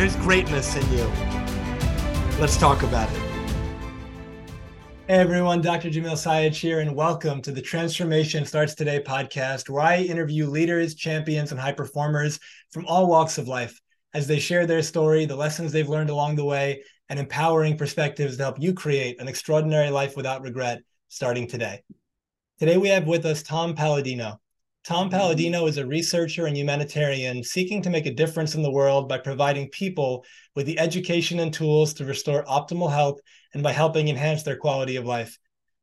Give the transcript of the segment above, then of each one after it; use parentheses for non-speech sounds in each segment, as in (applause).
there's greatness in you. Let's talk about it. Hey everyone, Dr. Jamil Sayed here, and welcome to the Transformation Starts Today podcast, where I interview leaders, champions, and high performers from all walks of life as they share their story, the lessons they've learned along the way, and empowering perspectives to help you create an extraordinary life without regret starting today. Today we have with us Tom Paladino. Tom Paladino is a researcher and humanitarian seeking to make a difference in the world by providing people with the education and tools to restore optimal health and by helping enhance their quality of life.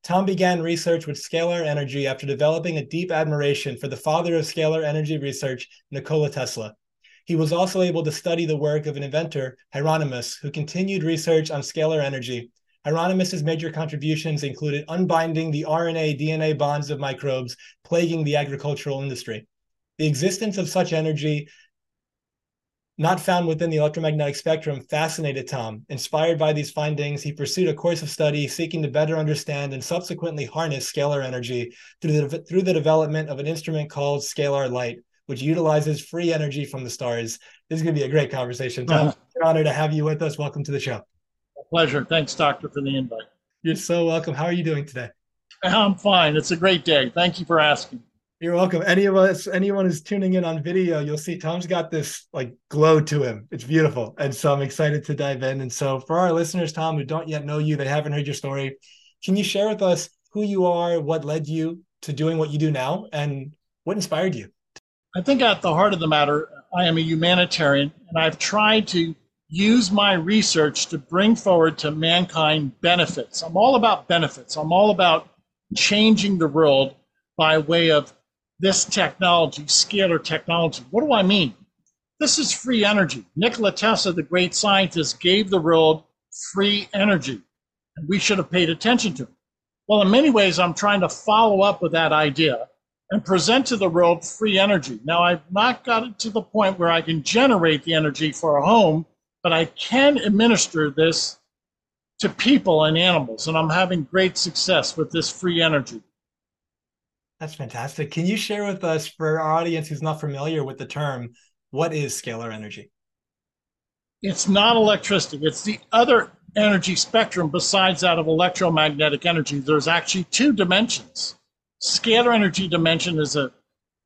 Tom began research with scalar energy after developing a deep admiration for the father of scalar energy research, Nikola Tesla. He was also able to study the work of an inventor, Hieronymus, who continued research on scalar energy Hieronymus's major contributions included unbinding the RNA DNA bonds of microbes plaguing the agricultural industry. The existence of such energy not found within the electromagnetic spectrum fascinated Tom. Inspired by these findings, he pursued a course of study seeking to better understand and subsequently harness scalar energy through the, through the development of an instrument called scalar light, which utilizes free energy from the stars. This is going to be a great conversation. Tom, uh-huh. it's an honor to have you with us. Welcome to the show pleasure. Thanks, Doctor, for the invite. You're so welcome. How are you doing today? I'm fine. It's a great day. Thank you for asking. You're welcome. Any of us, anyone who's tuning in on video, you'll see Tom's got this like glow to him. It's beautiful. And so I'm excited to dive in. And so for our listeners, Tom, who don't yet know you, they haven't heard your story, can you share with us who you are, what led you to doing what you do now, and what inspired you? I think at the heart of the matter, I am a humanitarian, and I've tried to use my research to bring forward to mankind benefits. I'm all about benefits. I'm all about changing the world by way of this technology, scalar technology. What do I mean? This is free energy. Nikola Tesla, the great scientist, gave the world free energy, and we should have paid attention to it. Well, in many ways, I'm trying to follow up with that idea and present to the world free energy. Now, I've not got it to the point where I can generate the energy for a home but I can administer this to people and animals, and I'm having great success with this free energy. That's fantastic. Can you share with us, for our audience who's not familiar with the term, what is scalar energy? It's not electricity, it's the other energy spectrum besides that of electromagnetic energy. There's actually two dimensions. Scalar energy dimension is a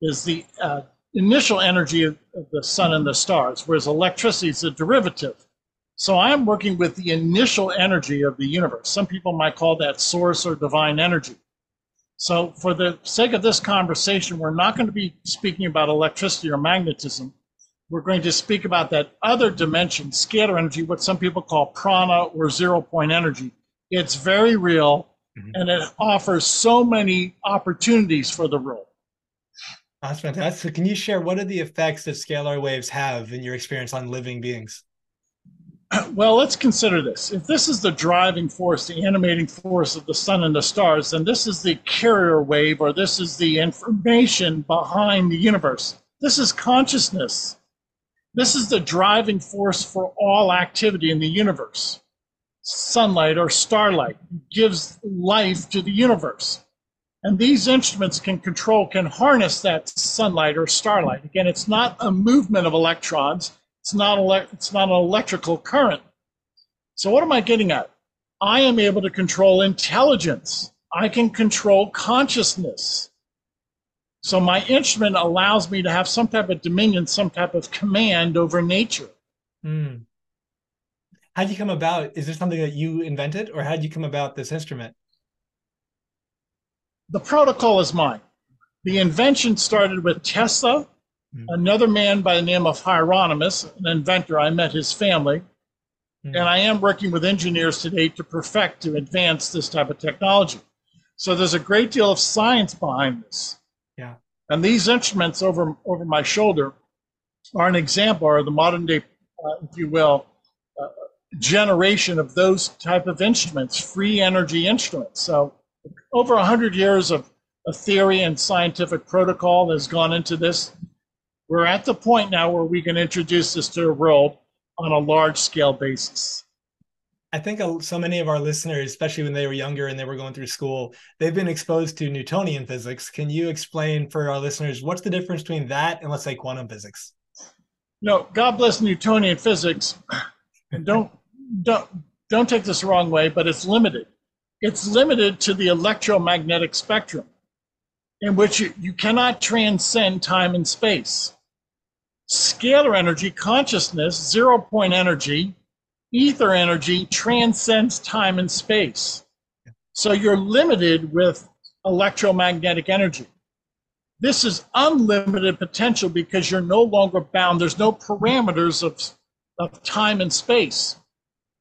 is the uh, initial energy of, of the sun and the stars, whereas electricity is a derivative. So I'm working with the initial energy of the universe. Some people might call that source or divine energy. So, for the sake of this conversation, we're not going to be speaking about electricity or magnetism. We're going to speak about that other dimension, scalar energy, what some people call prana or zero point energy. It's very real mm-hmm. and it offers so many opportunities for the world. That's fantastic. So can you share what are the effects that scalar waves have in your experience on living beings? (clears throat) Well, let's consider this. If this is the driving force, the animating force of the sun and the stars, then this is the carrier wave, or this is the information behind the universe. This is consciousness. This is the driving force for all activity in the universe. Sunlight or starlight gives life to the universe. And these instruments can control, can harness that sunlight or starlight. Again, it's not a movement of electrons. It's not, ele- it's not an electrical current. So what am I getting at? I am able to control intelligence. I can control consciousness. So my instrument allows me to have some type of dominion, some type of command over nature. Mm. How'd you come about? Is this something that you invented, or how'd you come about this instrument? The protocol is mine. The invention started with Tesla, mm. another man by the name of Hieronymus, an inventor. I met his family. Mm. And I am working with engineers today to perfect, to advance this type of technology. So there's a great deal of science behind this. Yeah. And these instruments over, over my shoulder are an example, are the modern day uh, if you will, uh, generation of those type of instruments, free energy instruments. So over 100 years of, of theory and scientific protocol has gone into this. We're at the point now where we can introduce this to the world on a large scale basis. I think so many of our listeners, especially when they were younger and they were going through school, they've been exposed to Newtonian physics. Can you explain for our listeners what's the difference between that and let's say quantum physics? No, God bless Newtonian physics. And don't don't don't take this the wrong way, but it's limited. It's limited to the electromagnetic spectrum, in which you, you cannot transcend time and space. Scalar energy, consciousness, zero point energy, ether energy transcends time and space. So you're limited with electromagnetic energy. This is unlimited potential because you're no longer bound. There's no parameters of, of time and space.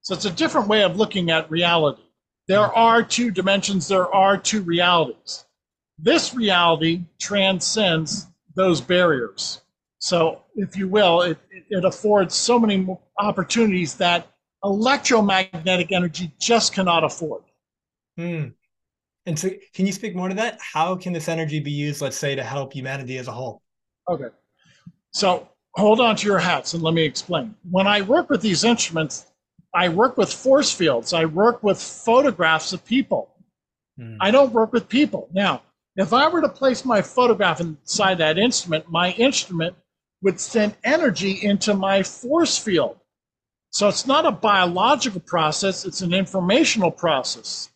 So it's a different way of looking at reality. There are two dimensions, there are two realities. This reality transcends those barriers. So, if you will, it, it affords so many opportunities that electromagnetic energy just cannot afford. Hmm. And so, can you speak more to that? How can this energy be used, let's say, to help humanity as a whole? Okay. So, hold on to your hats and let me explain. When I work with these instruments, I work with force fields, I work with photographs of people. Hmm. I don't work with people. Now, if I were to place my photograph inside that instrument, my instrument would send energy into my force field. So it's not a biological process, it's an informational process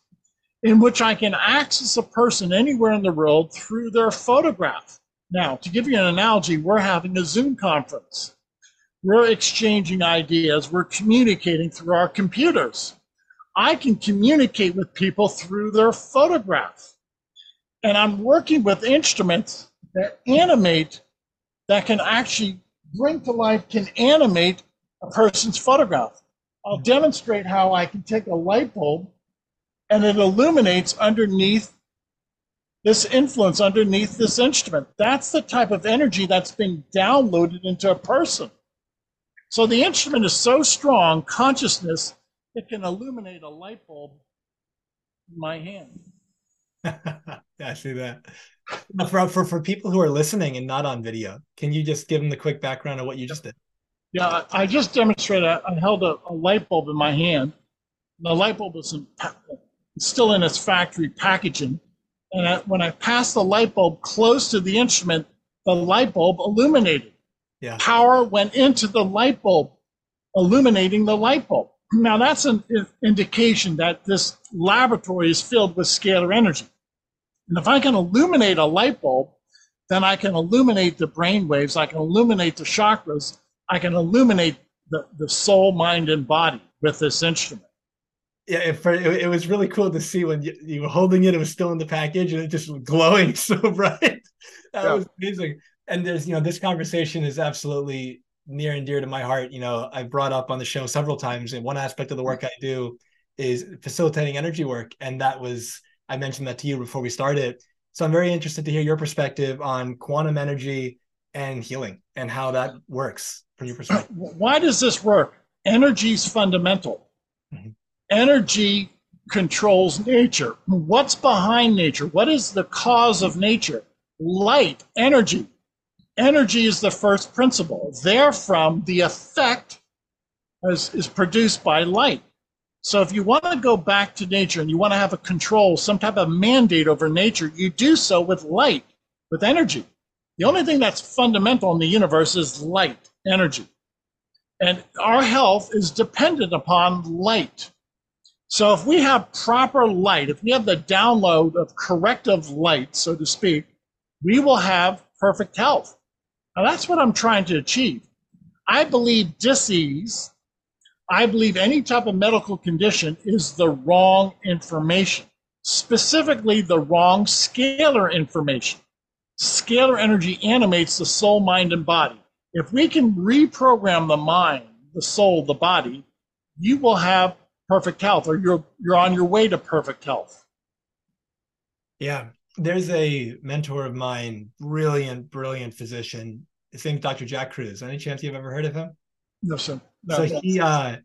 in which I can access a person anywhere in the world through their photograph. Now, to give you an analogy, we're having a Zoom conference. We're exchanging ideas, we're communicating through our computers. I can communicate with people through their photograph. And I'm working with instruments that animate, that can actually bring to life, can animate a person's photograph. I'll demonstrate how I can take a light bulb and it illuminates underneath this influence, underneath this instrument. That's the type of energy that's being downloaded into a person. So the instrument is so strong, consciousness, it can illuminate a light bulb in my hand. (laughs) I see that. For, for, for people who are listening and not on video, can you just give them the quick background of what you just did? Yeah, I just demonstrated. I held a, a light bulb in my hand. The light bulb was in, still in its factory packaging. And I, when I passed the light bulb close to the instrument, the light bulb illuminated. Yeah. Power went into the light bulb, illuminating the light bulb. Now, that's an indication that this laboratory is filled with scalar energy. And if I can illuminate a light bulb, then I can illuminate the brain waves, I can illuminate the chakras, I can illuminate the, the soul, mind, and body with this instrument. Yeah, it, it was really cool to see when you, you, were holding it, it was still in the package and it just was glowing (laughs) so bright. that yeah. was amazing. And there's, you know, this conversation is absolutely near and dear to my heart. You know, I've brought up on the show several times, and one aspect of the work I do is facilitating energy work. And that was, I mentioned that to you before we started. So I'm very interested to hear your perspective on quantum energy and healing and how that works from your perspective? (clears throat) Why does this work? Energy is fundamental. Mm-hmm. Energy controls nature. What's behind nature? What is the cause of nature? Light, energy. Energy is the first principle. Therefrom, the effect is, is produced by light. So if you want to go back to nature and you want to have a control, some type of mandate over nature, you do so with light, with energy. The only thing that's fundamental in the universe is light energy. And our health is dependent upon light. So if we have proper light, if we have the download of corrective light, so to speak, we will have perfect health. Now that's what I'm trying to achieve. I believe disease, I believe any type of medical condition is the wrong information, specifically the wrong scalar information. Scalar energy animates the soul, mind, and body. If we can reprogram the mind, the soul, the body, you will have perfect health or you're you're on your way to perfect health. Yeah. There's a mentor of mine, brilliant, brilliant physician. His name's Dr. Jack Kruse. Any chance you've ever heard of him? No, sir. No, so he uh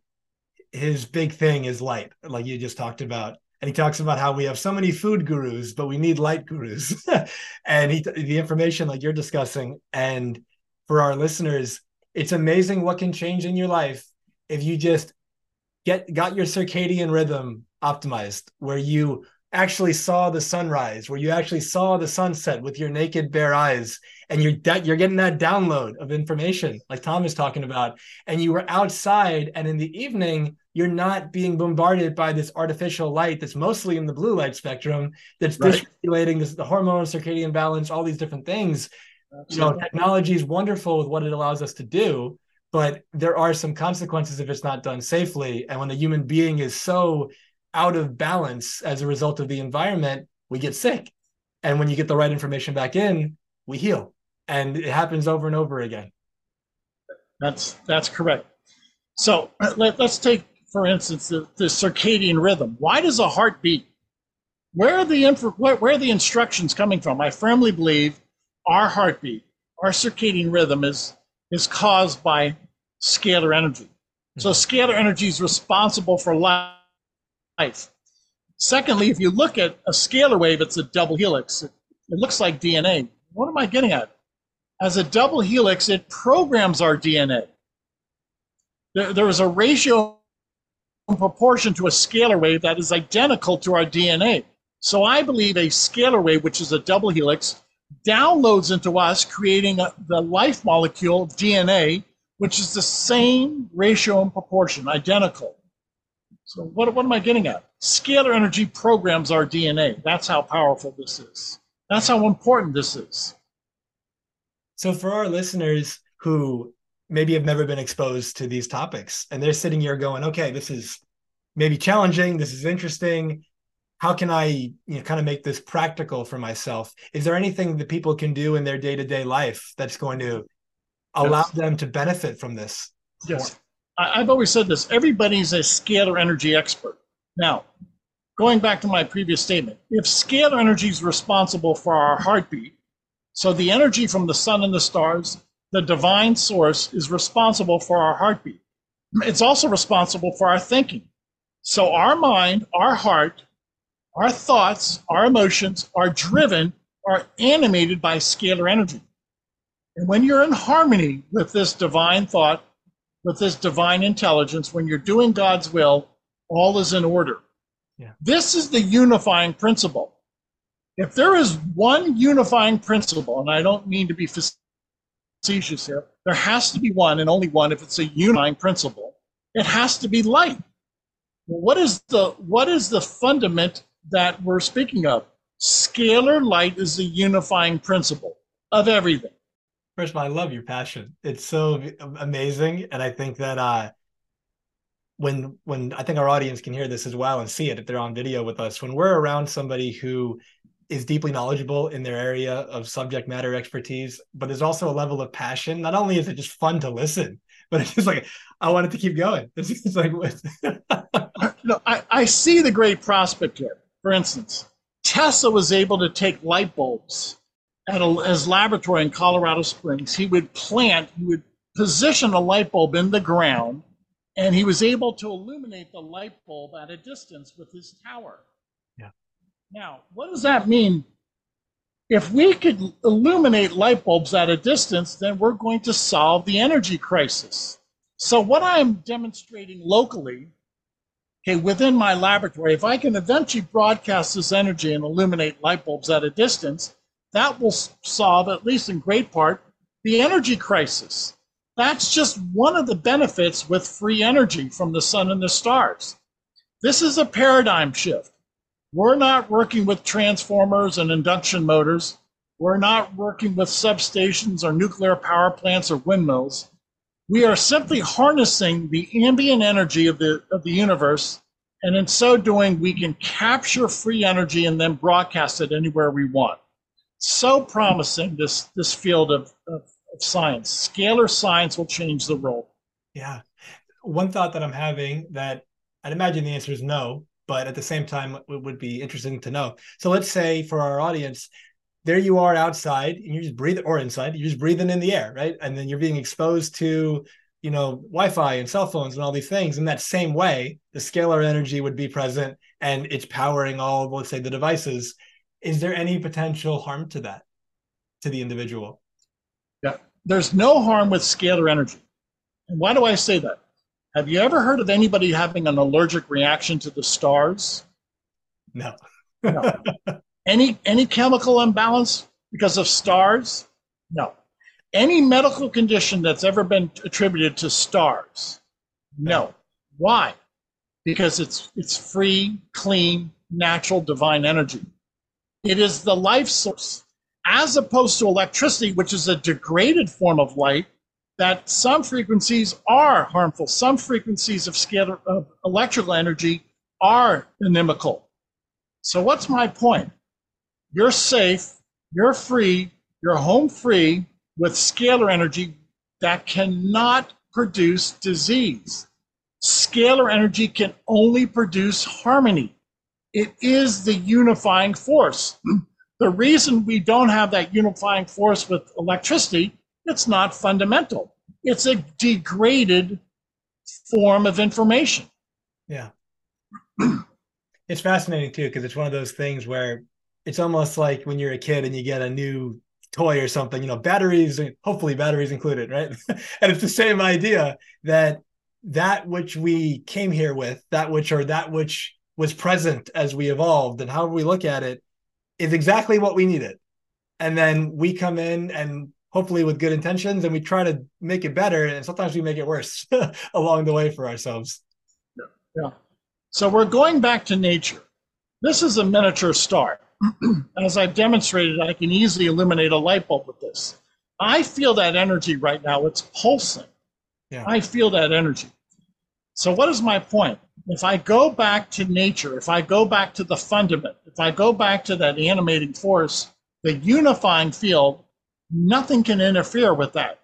his big thing is light, like you just talked about. And he talks about how we have so many food gurus, but we need light gurus. (laughs) and he the information like you're discussing. And for our listeners, it's amazing what can change in your life if you just get got your circadian rhythm optimized, where you actually saw the sunrise, where you actually saw the sunset with your naked bare eyes, and you're that you're getting that download of information, like Tom is talking about, and you were outside, and in the evening you're not being bombarded by this artificial light that's mostly in the blue light spectrum that's right. dysregulating this, the hormones, circadian balance, all these different things. Know, technology is wonderful with what it allows us to do, but there are some consequences if it's not done safely. And when the human being is so out of balance as a result of the environment, we get sick. And when you get the right information back in, we heal. And it happens over and over again. That's that's correct. So let, us take, for instance, the, the, circadian rhythm. Why does a heart beat? Where are the inf- where, where are the instructions coming from? I firmly believe our heartbeat, our circadian rhythm is is caused by scalar energy. So mm-hmm. scalar energy is responsible for life life. Secondly, if you look at a scalar wave, it's a double helix. It, it looks like DNA. What am I getting at? As a double helix, it programs our DNA. There, there is a ratio in proportion to a scalar wave that is identical to our DNA. So I believe a scalar wave, which is a double helix, downloads into us, creating a, the life molecule DNA, which is the same ratio and proportion, identical. So what, what am I getting at? Scalar energy programs our DNA. That's how powerful this is. That's how important this is. So for our listeners who maybe have never been exposed to these topics and they're sitting here going, okay, this is maybe challenging, this is interesting. How can I you know, kind of make this practical for myself? Is there anything that people can do in their day-to-day life that's going to allow yes. them to benefit from this? Yes. I, have always said this everybody's a scalar energy expert. Now, going back to my previous statement, if scalar energy is responsible for our heartbeat, so the energy from the sun and the stars, the divine source, is responsible for our heartbeat. It's also responsible for our thinking. So our mind, our heart, our thoughts, our emotions are driven, are animated by scalar energy. And when you're in harmony with this divine thought, with this divine intelligence, when you're doing God's will, all is in order. Yeah. This is the unifying principle. If there is one unifying principle, and I don't mean to be facetious here, there has to be one and only one if it's a unifying principle. It has to be light. what is the what is the fundament that we're speaking of? Scalar light is the unifying principle of everything. First of all, I love your passion. It's so amazing, and I think that uh, when when I think our audience can hear this as well and see it if they're on video with us, when we're around somebody who is deeply knowledgeable in their area of subject matter expertise, but there's also a level of passion. Not only is it just fun to listen, (laughs) but it's just like I wanted to keep going. (laughs) It's, it's like (laughs) no, I, I see the great prospect here. For instance, Tesla was able to take light bulbs at a, his laboratory in Colorado Springs, he would plant, he would position a light bulb in the ground, and he was able to illuminate the light bulb at a distance with his tower. Yeah. Now, what does that mean? If we could illuminate light bulbs at a distance, then we're going to solve the energy crisis. So, what I'm demonstrating locally, okay, within my laboratory, if I can eventually broadcast this energy and illuminate light bulbs at a distance, that will solve, at least in great part, the energy crisis. That's just one of the benefits with free energy from the sun and the stars. This is a paradigm shift. We're not working with transformers and induction motors. We're not working with substations or nuclear power plants or windmills. We are simply harnessing the ambient energy of the, of the universe. And in so doing, we can capture free energy and then broadcast it anywhere we want so promising this this field of, of, of, science scalar science will change the world yeah one thought that i'm having that i'd imagine the answer is no but at the same time it would be interesting to know so let's say for our audience there you are outside and you're just breathing or inside you're just breathing in the air right and then you're being exposed to you know, Wi-Fi and cell phones and all these things. In that same way, the scalar energy would be present and it's powering all, let's say, the devices. Is there any potential harm to that, to the individual? Yeah, there's no harm with scalar energy. And why do I say that? Have you ever heard of anybody having an allergic reaction to the stars? No. no. Any any chemical imbalance because of stars? No. Any medical condition that's ever been attributed to stars? No. Why? Because it's it's free, clean, natural, divine energy. It is the life source, as opposed to electricity, which is a degraded form of light. That some frequencies are harmful. Some frequencies of scalar of electrical energy are inimical. So what's my point? You're safe, you're free, you're home free with scalar energy that cannot produce disease. Scalar energy can only produce harmony. It is the unifying force. The reason we don't have that unifying force with electricity, it's not fundamental. It's a degraded form of information. Yeah. (clears throat) it's fascinating too, because it's one of those things where it's almost like when you're a kid and you get a new toy or something, you know, batteries, hopefully batteries included, right? (laughs) and it's the same idea that that which we came here with, that which or that which was present as we evolved and however we look at it is exactly what we needed. And then we come in and hopefully with good intentions and we try to make it better and sometimes we make it worse (laughs) along the way for ourselves. Yeah. So we're going back to nature. This is a miniature star. (clears throat) as I've demonstrated, I can easily illuminate a light bulb with this. I feel that energy right now. It's pulsing. Yeah. I feel that energy. So, what is my point? If I go back to nature, if I go back to the fundament, if I go back to that animating force, the unifying field, nothing can interfere with that.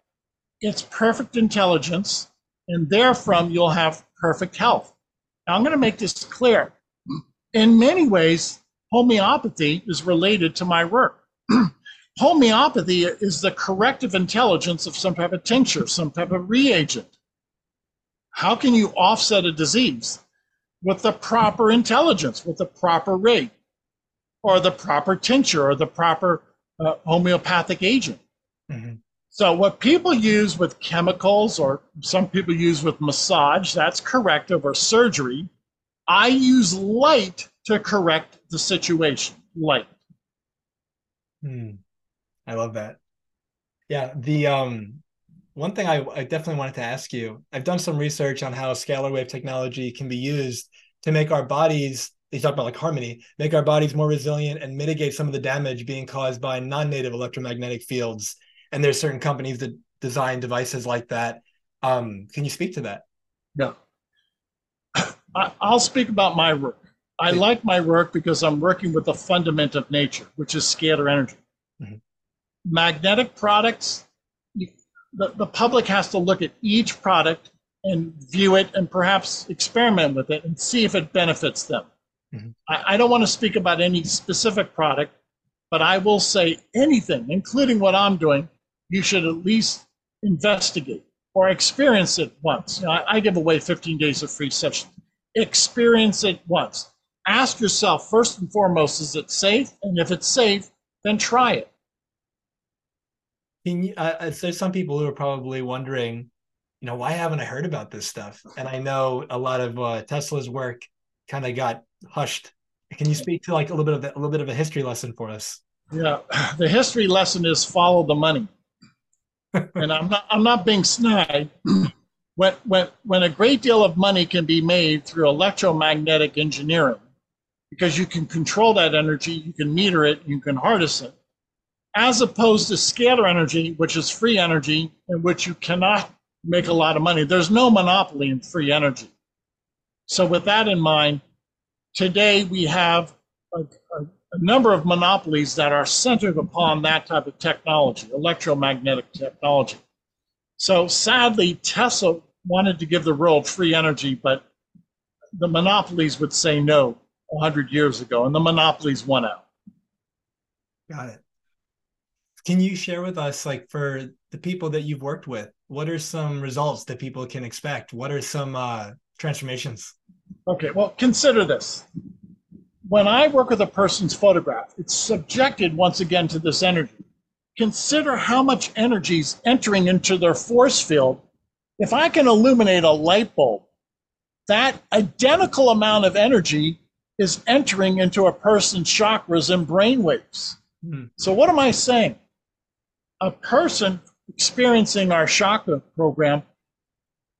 It's perfect intelligence, and therefrom you'll have perfect health. Now, I'm going to make this clear. In many ways, homeopathy is related to my work. (clears throat) homeopathy is the corrective intelligence of some type of tincture, some type of reagent. How can you offset a disease? With the proper intelligence, with the proper rate, or the proper tincture, or the proper uh, homeopathic agent. Mm-hmm. So, what people use with chemicals, or some people use with massage, that's corrective or surgery. I use light to correct the situation light. Hmm. I love that. Yeah, the um one thing I, I definitely wanted to ask you, I've done some research on how scalar wave technology can be used to make our bodies, you talk about like harmony, make our bodies more resilient and mitigate some of the damage being caused by non-native electromagnetic fields. And there's certain companies that design devices like that. Um, can you speak to that? No. (coughs) I'll speak about my work. I like my work because I'm working with the fundament of nature, which is scalar energy. Mm-hmm. Magnetic products, the, the public has to look at each product and view it and perhaps experiment with it and see if it benefits them. Mm-hmm. I, I don't want to speak about any specific product, but I will say anything, including what I'm doing, you should at least investigate or experience it once. You know, I, I give away 15 days of free sessions. Experience it once ask yourself first and foremost is it safe and if it's safe then try it Can you, uh, there's some people who are probably wondering you know why haven't i heard about this stuff? And i know a lot of uh, tesla's work kind of got hushed. Can you speak to like a little bit of the, a little bit of a history lesson for us? Yeah (sighs) the history lesson is follow the money. (laughs) And i'm not i'm not being snide. (clears throat) When, when, when a great deal of money can be made through electromagnetic engineering because you can control that energy, you can meter it, you can harness it, as opposed to scalar energy, which is free energy in which you cannot make a lot of money. There's no monopoly in free energy. So, with that in mind, today we have a, a, a number of monopolies that are centered upon that type of technology, electromagnetic technology. So, sadly, Tesla wanted to give the world free energy, but the monopolies would say no 100 years ago, and the monopolies won out. Got it. Can you share with us, like for the people that you've worked with, what are some results that people can expect? What are some uh, transformations? Okay, well, consider this. When I work with a person's photograph, it's subjected once again to this energy. Consider how much energy is entering into their force field. If I can illuminate a light bulb, that identical amount of energy is entering into a person's chakras and brain waves. Mm. So, what am I saying? A person experiencing our chakra program,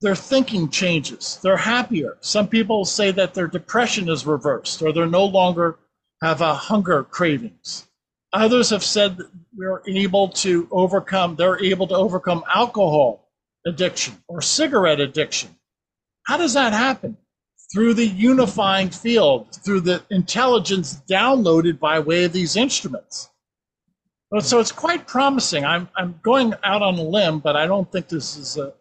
their thinking changes. They're happier. Some people say that their depression is reversed or they're no longer have a hunger cravings. Others have said that we're able to overcome, they're able to overcome alcohol addiction or cigarette addiction. How does that happen? Through the unifying field, through the intelligence downloaded by way of these instruments. So it's quite promising. I'm, I'm going out on a limb, but I don't think this is a,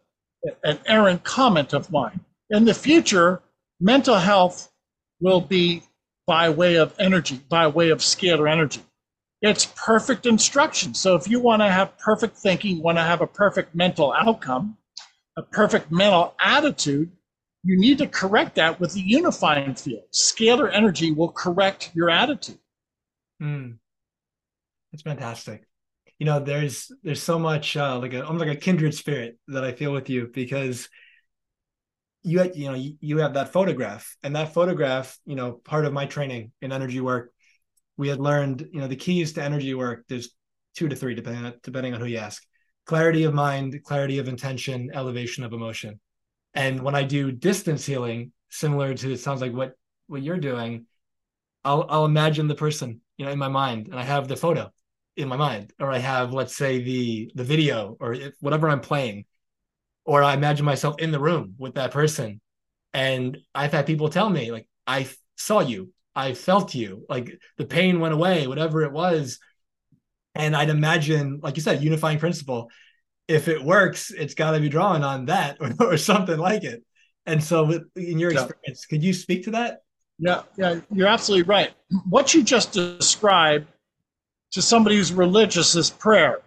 an errant comment of mine. In the future, mental health will be by way of energy, by way of scalar energy. It's perfect instruction. So if you want to have perfect thinking, want to have a perfect mental outcome, a perfect mental attitude, you need to correct that with the unifying field. Scalar energy will correct your attitude. Mm. That's fantastic. You know, there's there's so much uh, like a almost like a kindred spirit that I feel with you because you had, you know you, you have that photograph and that photograph you know part of my training in energy work we had learned you know the keys to energy work there's two to three depending on, depending on who you ask clarity of mind clarity of intention elevation of emotion and when i do distance healing similar to it sounds like what what you're doing i'll i'll imagine the person you know in my mind and i have the photo in my mind or i have let's say the the video or whatever i'm playing or i imagine myself in the room with that person and i've had people tell me like i saw you. I felt you. Like the pain went away whatever it was. And i'd imagine like you said unifying principle if it works it's got to be drawing on that (laughs) or, or, something like it. And so in your experience yeah. could you speak to that? Yeah yeah you're absolutely right. What you just described to somebody who's religious is prayer.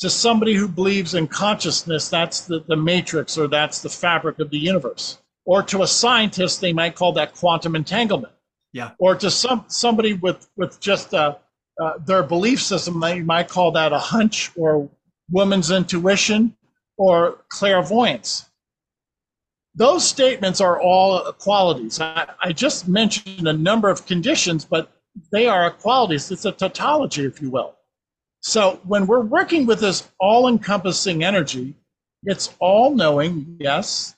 To somebody who believes in consciousness, that's the, the matrix or that's the fabric of the universe. Or to a scientist, they might call that quantum entanglement. Yeah. Or to some somebody with with just uh, uh, their belief system, they might call that a hunch or woman's intuition or clairvoyance. Those statements are all qualities. I, I just mentioned a number of conditions, but they are qualities. It's a tautology, if you will. So when we're working with this all encompassing energy, it's all knowing, yes.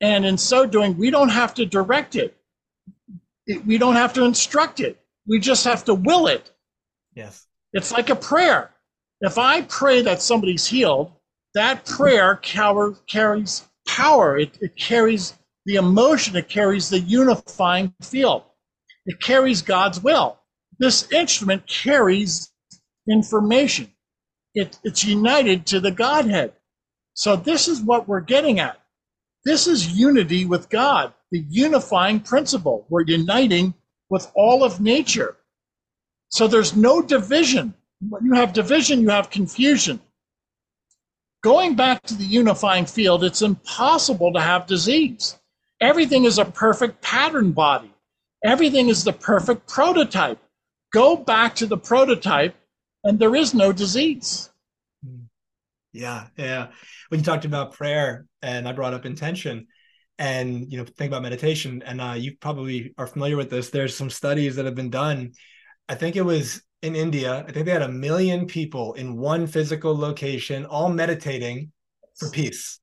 And in so doing, we don't have to direct it, we don't have to instruct it. We just have to will it. Yes. It's like a prayer. If I pray that somebody's healed, that prayer carries power, it, it carries the emotion, it carries the unifying field. It carries God's will. This instrument carries information. It, it's united to the Godhead. So this is what we're getting at. This is unity with God, the unifying principle. We're uniting with all of nature. So there's no division. When you have division, you have confusion. Going back to the unifying field, it's impossible to have disease. Everything is a perfect pattern body. Everything is the perfect prototype. Go back to the prototype, and there is no disease. Yeah, yeah. When you talked about prayer, and I brought up intention, and you know, think about meditation, and uh, you probably are familiar with this. There's some studies that have been done. I think it was in India. I think they had a million people in one physical location, all meditating for peace.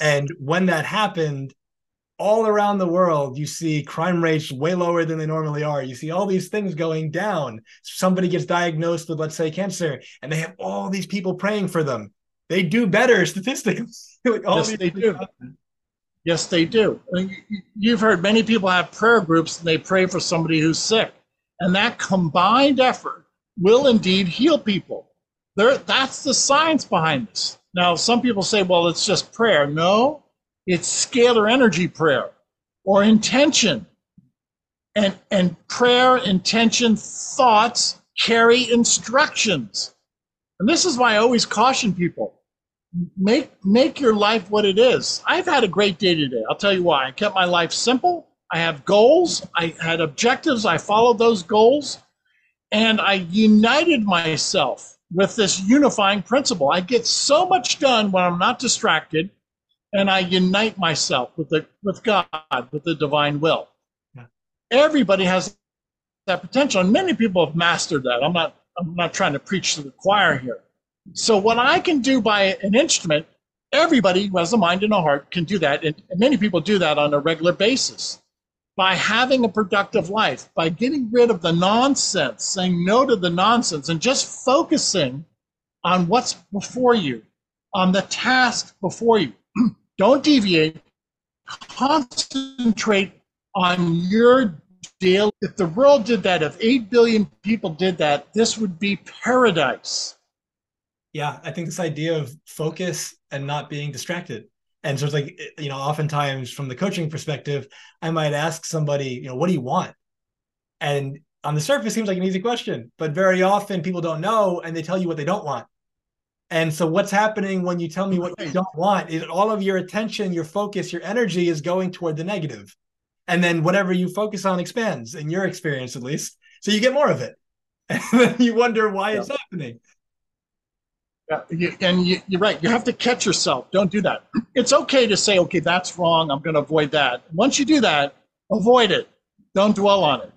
And when that happened, all around the world, you see crime rates way lower than they normally are. You see all these things going down. Somebody gets diagnosed with, let's say, cancer, and they have all these people praying for them. They do better (laughs) statistically. like yes, they do. Happen. Yes, they do. You've heard many people have prayer groups and they pray for somebody who's sick. And that combined effort will indeed heal people. There, that's the science behind this. Now, some people say, well, it's just prayer. No, it's scalar energy prayer or intention. And, and prayer, intention, thoughts carry instructions. And this is why I always caution people make make your life what it is. I've had a great day today. I'll tell you why. I kept my life simple. I have goals. I had objectives. I followed those goals, and I united myself with this unifying principle. I get so much done when I'm not distracted, and I unite myself with the with God, with the divine will. Yeah. Everybody has that potential, and many people have mastered that. I'm not I'm not trying to preach to the choir here. So what I can do by an instrument, everybody who has a mind and a heart can do that, and many people do that on a regular basis. By having a productive life, by getting rid of the nonsense, saying no to the nonsense, and just focusing on what's before you, on the task before you. (clears throat) Don't deviate. Concentrate on your daily. If the world did that, if 8 billion people did that, this would be paradise. Yeah, I think this idea of focus and not being distracted. And so it's like, you know, oftentimes from the coaching perspective, I might ask somebody, you know, what do you want? And on the surface, seems like an easy question, but very often people don't know and they tell you what they don't want. And so, what's happening when you tell me what you don't want is all of your attention, your focus, your energy is going toward the negative and then whatever you focus on expands in your experience at least so you get more of it (laughs) and then you wonder why yeah. it's happening yeah, you, and you, are right. You have to catch yourself. Don't do that. It's okay to say, okay, that's wrong. I'm going to avoid that. Once you do that, avoid it. Don't dwell on it.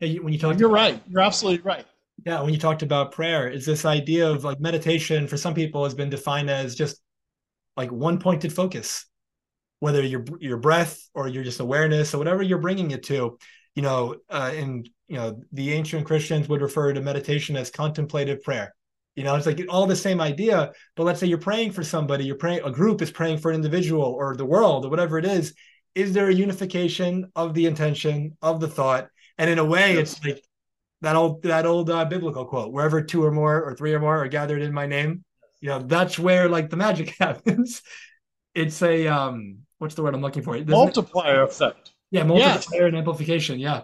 Hey, when you talk, you're right. You're absolutely right. Yeah, when you talked about prayer, is this idea of like meditation for some people has been defined as just like one pointed focus. Whether your your breath or your just awareness or whatever you're bringing it to you know uh, in you know the ancient christians would refer to meditation as contemplative prayer. You know it's like all the same idea but let's say you're praying for somebody you're praying a group is praying for an individual or the world or whatever it is. Is there a unification of the intention of the thought? And in a way it's like that old that old uh, biblical quote wherever two or more or three or more are gathered in my name you know that's where like the magic (laughs) happens it's a um what's the word I'm looking for? Doesn't multiplier effect. Yeah, multiplier yes. and amplification. Yeah.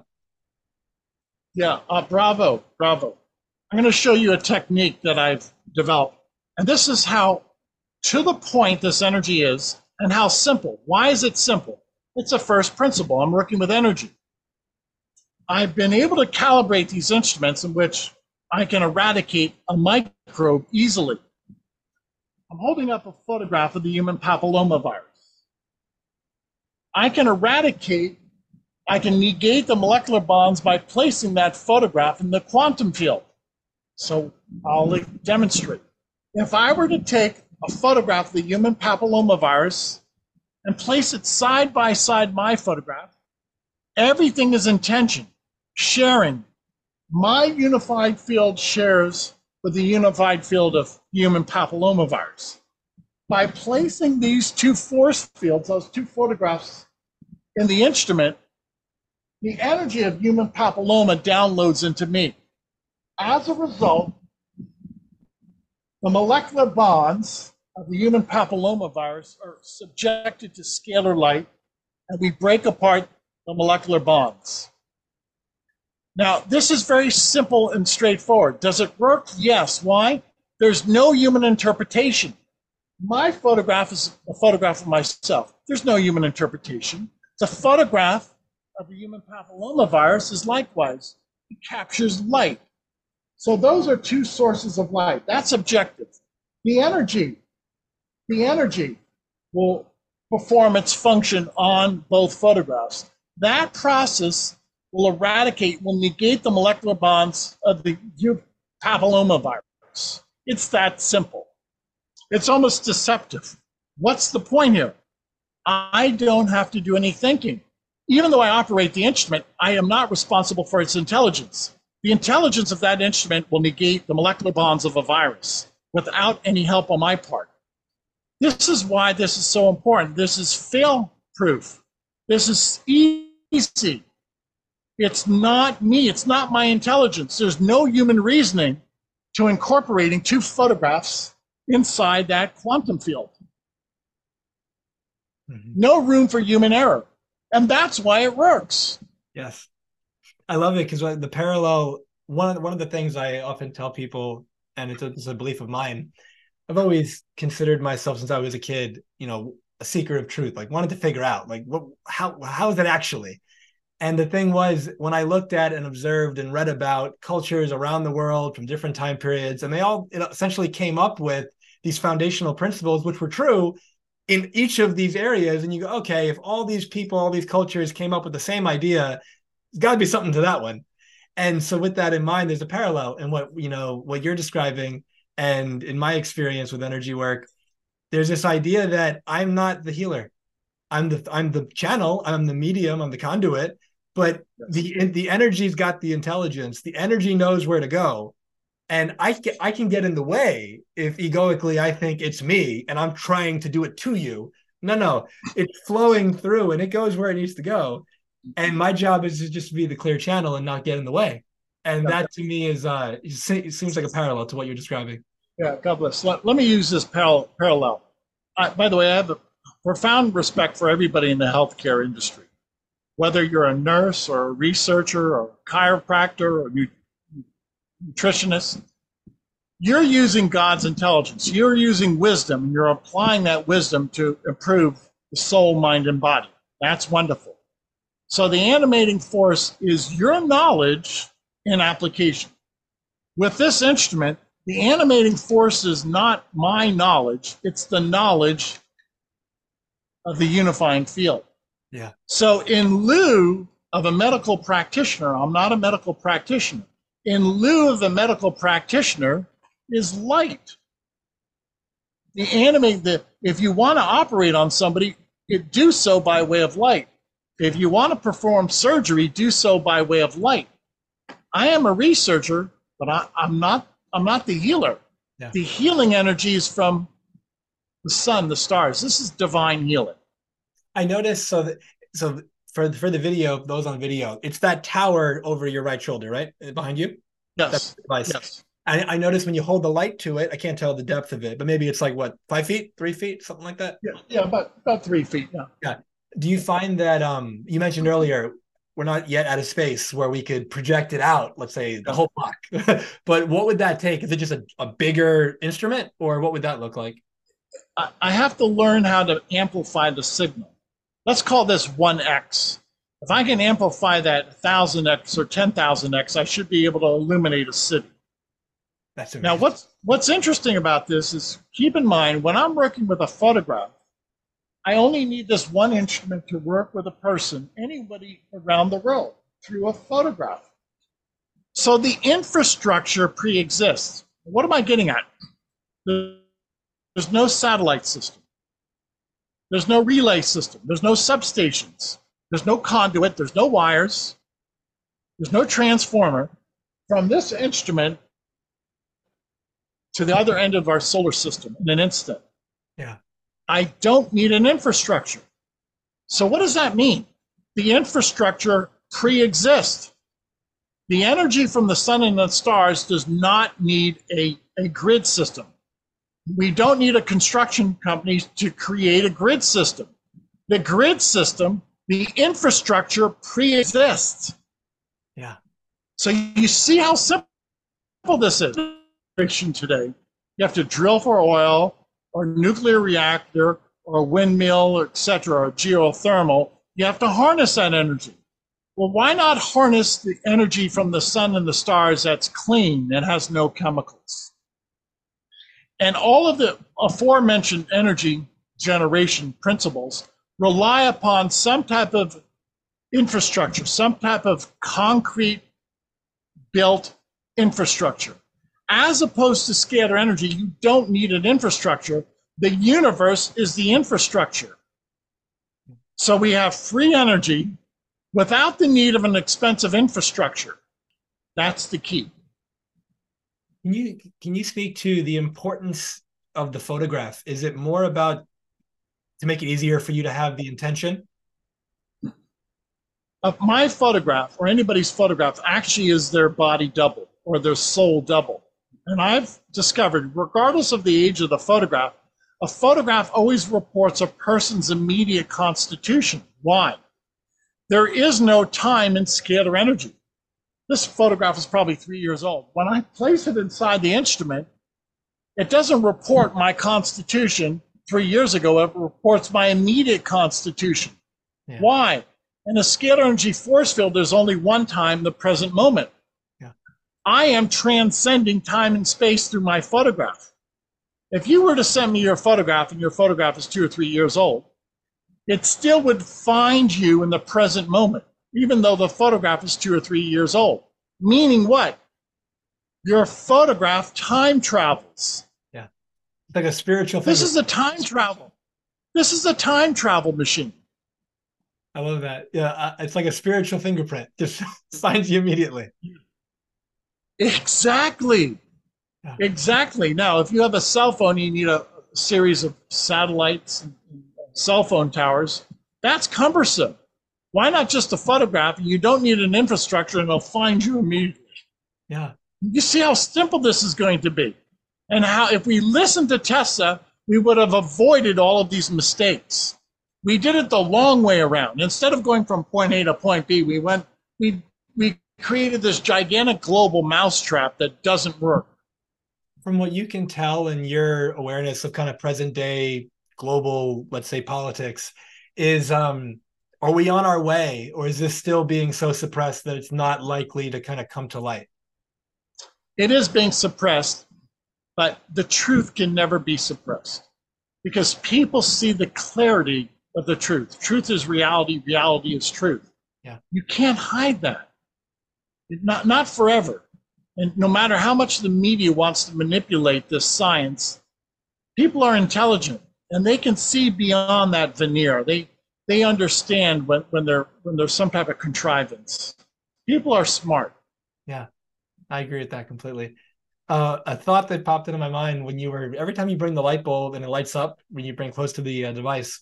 Yeah. Uh, bravo, bravo. I'm going to show you a technique that I've developed, and this is how to the point this energy is, and how simple. Why is it simple? It's a first principle. I'm working with energy. I've been able to calibrate these instruments in which I can eradicate a microbe easily. I'm holding up a photograph of the human papillomavirus. I can eradicate, I can negate the molecular bonds by placing that photograph in the quantum field. So I'll demonstrate. If I were to take a photograph of the human papillomavirus and place it side by side my photograph, everything is intention, sharing. My unified field shares with the unified field of human papillomavirus by placing these two force fields, those two photographs in the instrument, the energy of human papilloma downloads into me. As a result, the molecular bonds of the human papillomavirus are subjected to scalar light, and we break apart the molecular bonds. Now, this is very simple and straightforward. Does it work? Yes. Why? There's no human interpretation. My photograph is a photograph of myself. There's no human interpretation. The photograph of the human papillomavirus is likewise. It captures light. So those are two sources of light. That's objective. The energy, the energy will perform its function on both photographs. That process will eradicate, will negate the molecular bonds of the papillomavirus. It's that simple. It's almost deceptive. What's the point here? I don't have to do any thinking. Even though I operate the instrument, I am not responsible for its intelligence. The intelligence of that instrument will negate the molecular bonds of a virus without any help on my part. This is why this is so important. This is fail proof. This is easy. It's not me, it's not my intelligence. There's no human reasoning to incorporating two photographs inside that quantum field. Mm-hmm. No room for human error. And that's why it works. Yes. I love it because the parallel, one of the, one of the things I often tell people and it's a, it's a belief of mine. I've always considered myself since I was a kid, you know, a seeker of truth. Like wanted to figure out, like, what, how, how is it actually? And the thing was, when I looked at and observed and read about cultures around the world from different time periods, and they all essentially came up with these foundational principles, which were true in each of these areas. And you go, okay, if all these people, all these cultures came up with the same idea, there's got to be something to that one. And so, with that in mind, there's a parallel in what you know what you're describing, and in my experience with energy work, there's this idea that I'm not the healer. I'm the I'm the channel, I'm the medium, I'm the conduit, but the the energy's got the intelligence. The energy knows where to go. And I can, I can get in the way if egoically I think it's me and I'm trying to do it to you. No, no, it's flowing through and it goes where it needs to go. And my job is to just be the clear channel and not get in the way. And that to me is uh, it seems like a parallel to what you're describing. Yeah, God bless. Let, let me use this parallel. I, by the way, I have a profound respect for everybody in the healthcare industry, whether you're a nurse or a researcher or a chiropractor or nutritionist. You're using God's intelligence. You're using wisdom, and you're applying that wisdom to improve the soul, mind, and body. That's wonderful. So the animating force is your knowledge in application. With this instrument, the animating force is not my knowledge, it's the knowledge of the unifying field. Yeah. So, in lieu of a medical practitioner, I'm not a medical practitioner. In lieu of the medical practitioner is light. The animate that if you want to operate on somebody, it do so by way of light. If you want to perform surgery, do so by way of light. I am a researcher, but I, I'm not I'm not the healer. Yeah. The healing energy is from the sun, the stars. This is divine healing. I noticed so that so for for the video, those on video, it's that tower over your right shoulder, right behind you. Yes. Yes. I, I noticed when you hold the light to it, I can't tell the depth of it, but maybe it's like what five feet, three feet, something like that. Yeah, yeah, about about three feet. Yeah. Yeah. Do you find that um you mentioned earlier we're not yet at a space where we could project it out, let's say the whole block. (laughs) but what would that take? Is it just a, a bigger instrument or what would that look like? I have to learn how to amplify the signal. Let's call this 1x. If I can amplify that 1000x or 10,000x, I should be able to illuminate a city. That's now, what's, what's interesting about this is keep in mind when I'm working with a photograph, I only need this one instrument to work with a person, anybody around the world, through a photograph. So the infrastructure pre exists. What am I getting at? There's no satellite system, there's no relay system, there's no substations, there's no conduit, there's no wires, there's no transformer. From this instrument to the other end of our solar system in an instant. Yeah. I don't need an infrastructure. So, what does that mean? The infrastructure pre exists. The energy from the sun and the stars does not need a, a grid system. We don't need a construction company to create a grid system. The grid system, the infrastructure pre exists. Yeah. So, you see how simple this is today. You have to drill for oil, or nuclear reactor or windmill, etc., or geothermal, you have to harness that energy. Well, why not harness the energy from the sun and the stars that's clean and has no chemicals? And all of the aforementioned energy generation principles rely upon some type of infrastructure, some type of concrete built infrastructure as opposed to scalar energy, you don't need an infrastructure. The universe is the infrastructure. So we have free energy without the need of an expensive infrastructure. That's the key. Can you can you speak to the importance of the photograph? Is it more about to make it easier for you to have the intention? My photograph or anybody's photograph actually is their body double or their soul double. And I've discovered, regardless of the age of the photograph, a photograph always reports a person's immediate constitution. Why? There is no time in scalar energy. This photograph is probably three years old. When I place it inside the instrument, it doesn't report my constitution three years ago, it reports my immediate constitution. Yeah. Why? In a scalar energy force field, there's only one time, the present moment. Yeah. I am transcending time and space through my photograph. If you were to send me your photograph and your photograph is two or three years old, it still would find you in the present moment, even though the photograph is two or three years old. Meaning what? Your photograph time travels. Yeah. Like a spiritual This is a time travel. This is a time travel machine. I love that. Yeah, it's like a spiritual fingerprint. (laughs) Just finds you immediately. Exactly. Yeah. Exactly. Now, if you have a cell phone, you need a series of satellites and cell phone towers. That's cumbersome. Why not just a photograph? You don't need an infrastructure and they'll find you immediately. Yeah. You see how simple this is going to be. And how, if we listened to Tesla, we would have avoided all of these mistakes. We did it the long way around. Instead of going from point A to point B, we went, we, we created this gigantic global mousetrap that doesn't work. From what you can tell in your awareness of kind of present day global, let's say, politics, is um, are we on our way, or is this still being so suppressed that it's not likely to kind of come to light? It is being suppressed, but the truth can never be suppressed because people see the clarity of the truth. Truth is reality, reality is truth. Yeah. You can't hide that. Not not forever. And no matter how much the media wants to manipulate this science, people are intelligent and they can see beyond that veneer. They they understand when, when they're when there's some type of contrivance. People are smart. Yeah. I agree with that completely. Uh, a thought that popped into my mind when you were every time you bring the light bulb and it lights up when you bring close to the uh, device.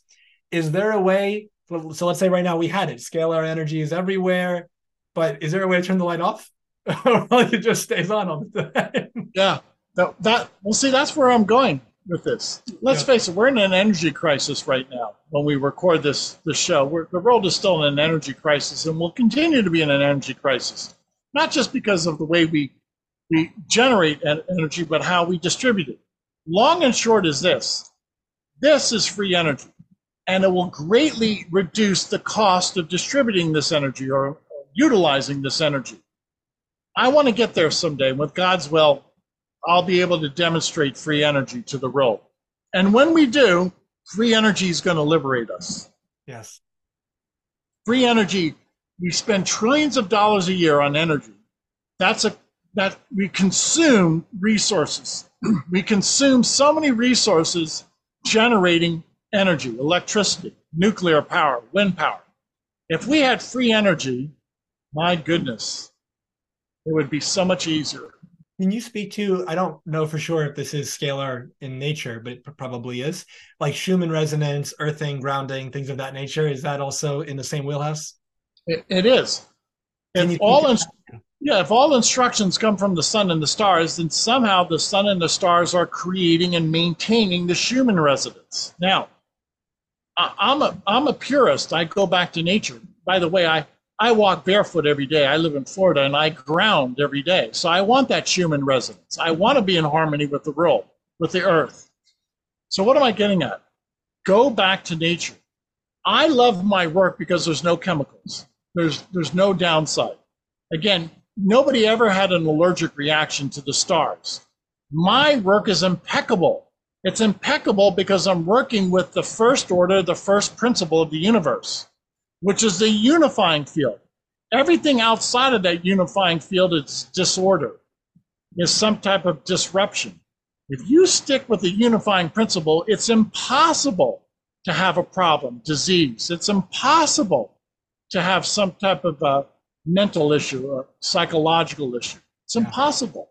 Is there a way? So let's say right now we had it. Scalar energy is everywhere, but is there a way to turn the light off, (laughs) or it just stays on all the time? Yeah, that, that well, see, that's where I'm going with this. Let's yeah. face it, we're in an energy crisis right now. When we record this this show, we're, the world is still in an energy crisis, and will continue to be in an energy crisis not just because of the way we, we generate energy, but how we distribute it. Long and short is this this is free energy, and it will greatly reduce the cost of distributing this energy or utilizing this energy. I want to get there someday. With God's will, I'll be able to demonstrate free energy to the world. And when we do, free energy is going to liberate us. Yes. Free energy we spend trillions of dollars a year on energy. That's a that we consume resources. (clears throat) we consume so many resources generating energy, electricity, nuclear power, wind power. If we had free energy, my goodness, it would be so much easier. Can you speak to? I don't know for sure if this is scalar in nature, but it probably is. Like Schumann resonance, earthing, grounding, things of that nature. Is that also in the same wheelhouse? it, it is. If all in, yeah, if all instructions come from the sun and the stars, then somehow the sun and the stars are creating and maintaining the Schumann resonance. Now, I'm a I'm a purist. I go back to nature. By the way, I I walk barefoot every day. I live in Florida and I ground every day. So I want that Schumann resonance. I want to be in harmony with the world, with the earth. So what am I getting at? Go back to nature. I love my work because there's no chemicals. There's there's no downside. Again, nobody ever had an allergic reaction to the stars. My work is impeccable. It's impeccable because I'm working with the first order, the first principle of the universe, which is the unifying field. Everything outside of that unifying field is disorder, is some type of disruption. If you stick with the unifying principle, it's impossible to have a problem, disease. It's impossible to have some type of a mental issue or psychological issue. It's yeah. impossible.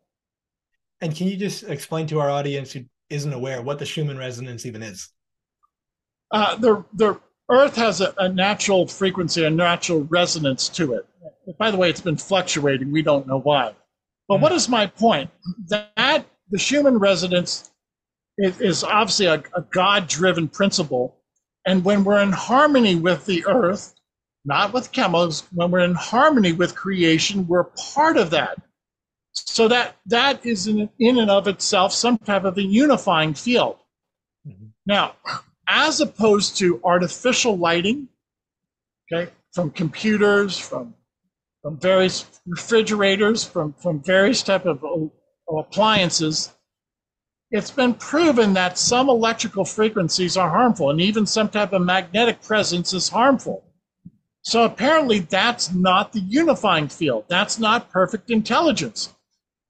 And can you just explain to our audience who isn't aware what the Schumann resonance even is? Uh, the, the Earth has a, a natural frequency, a natural resonance to it. By the way, it's been fluctuating. We don't know why. But mm. what is my point? That the Schumann resonance is, is obviously a, a God driven principle. And when we're in harmony with the Earth, not with chemicals. When we're in harmony with creation, we're part of that. So that that is in, in and of itself some type of a unifying field. Mm-hmm. Now, as opposed to artificial lighting, okay, from computers, from from various refrigerators, from from various type of, of appliances, it's been proven that some electrical frequencies are harmful, and even some type of magnetic presence is harmful. So apparently, that's not the unifying field. That's not perfect intelligence.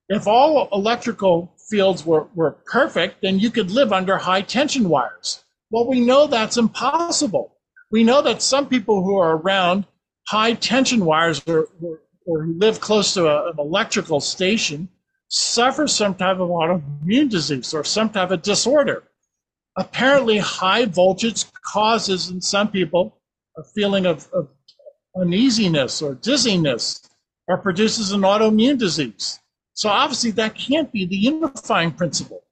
If all electrical fields were, were perfect, then you could live under high tension wires. Well, we know that's impossible. We know that some people who are around high tension wires or, or, or live close to a, an electrical station suffer some type of autoimmune disease or some type of disorder. Apparently, high voltage causes in some people a feeling of, of uneasiness or dizziness or produces an autoimmune disease. So obviously, that can't be the unifying principle.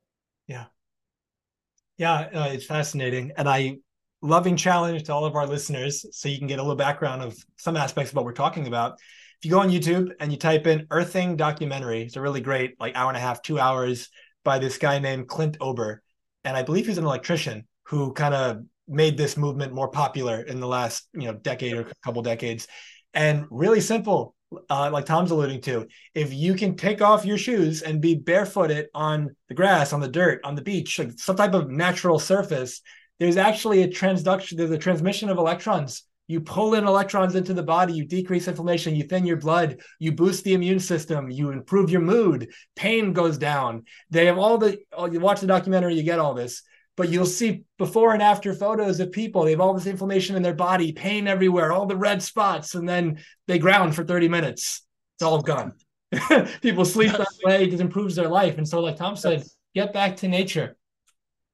Yeah. Uh, it's fascinating. And I loving challenge to all of our listeners so you can get a little background of some aspects of what we're talking about. If you go on YouTube and you type in Earthing documentary, it's a really great, like hour and a half, two hours by this guy named Clint Ober. And I believe he's an electrician who kind of made this movement more popular in the last, you know, decade or couple decades. And really simple, uh, like Tom's alluding to, if you can take off your shoes and be barefooted on the grass, on the dirt, on the beach, like some type of natural surface, there's actually a transduction, there's a transmission of electrons. You pull in electrons into the body, you decrease inflammation, you thin your blood, you boost the immune system, you improve your mood, pain goes down. They have all the, oh, you watch the documentary, you get all this but you'll see before and after photos of people. They have all this inflammation in their body, pain everywhere, all the red spots, and then they ground for 30 minutes. It's all gone. (laughs) people sleep that way, it improves their life. And so, like Tom said, get back to nature.